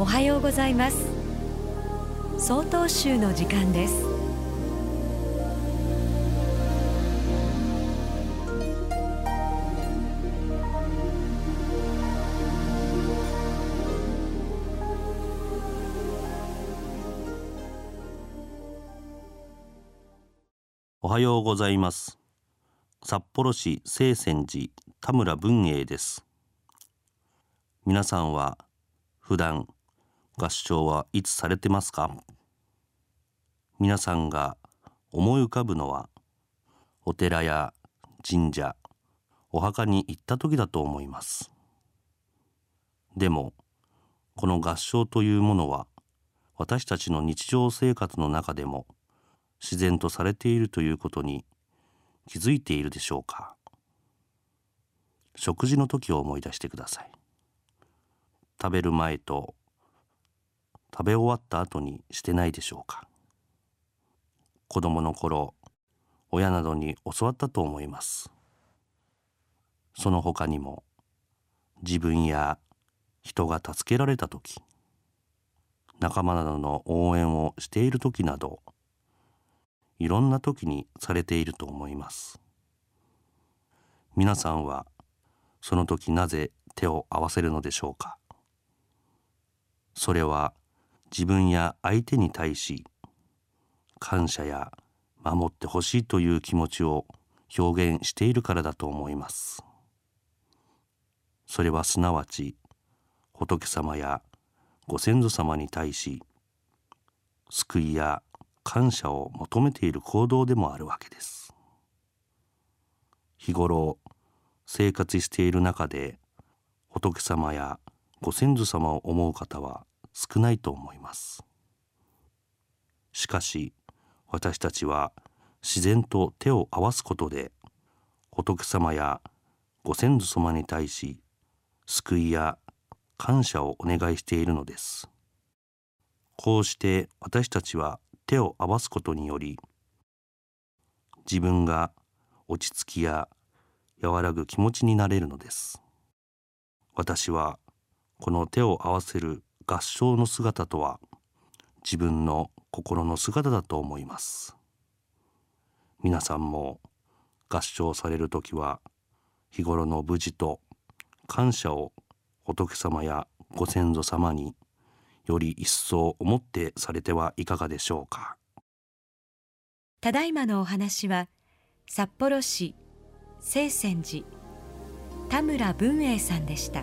おはようございます。総統集の時間です。おはようございます。札幌市清泉寺田村文英です。皆さんは普段合唱はいつされてますか？皆さんが思い浮かぶのはお寺や神社お墓に行った時だと思います。でもこの合唱というものは私たちの日常生活の中でも自然とされているということに気づいているでしょうか？食事の時を思い出してください。食べる前と食べ終わった後にしてないでしょうか。子供の頃親などに教わったと思います。その他にも自分や人が助けられた時仲間などの応援をしている時などいろんな時にされていると思います。皆さんはその時なぜ手を合わせるのでしょうか。それは自分や相手に対し感謝や守ってほしいという気持ちを表現しているからだと思います。それはすなわち仏様やご先祖様に対し救いや感謝を求めている行動でもあるわけです。日頃生活している中で仏様やご先祖様を思う方は少ないと思います。しかし私たちは自然と手を合わすことで仏様やご先祖様に対し救いや感謝をお願いしているのです。こうして私たちは手を合わすことにより自分が落ち着きや和らぐ気持ちになれるのです。私はこの手を合わせる合唱の姿とは自分の心の姿だと思います。皆さんも合唱される時は日頃の無事と感謝を仏様やご先祖様により一層思ってされてはいかがでしょうか。ただいまのお話は札幌市清泉寺田村文英さんでした。